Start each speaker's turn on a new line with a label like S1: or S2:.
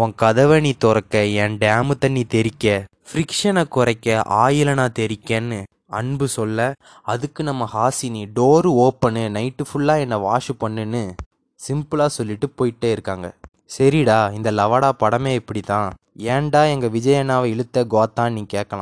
S1: உன் கதவை நீ துறக்க என் டேமு தண்ணி தெரிக்க ஃப்ரிக்ஷனை குறைக்க ஆயிலை நான் தெரிக்கன்னு அன்பு சொல்ல அதுக்கு நம்ம ஹாசினி டோரு ஓப்பனு நைட்டு ஃபுல்லாக என்னை வாஷ் பண்ணுன்னு சிம்பிளாக சொல்லிட்டு போயிட்டே இருக்காங்க. சரிடா இந்த லவடா படமே இப்படி தான் ஏன்டா எங்கள் விஜயண்ணாவை இழுத்த கோத்தான்னு நீ கேட்கலாம்.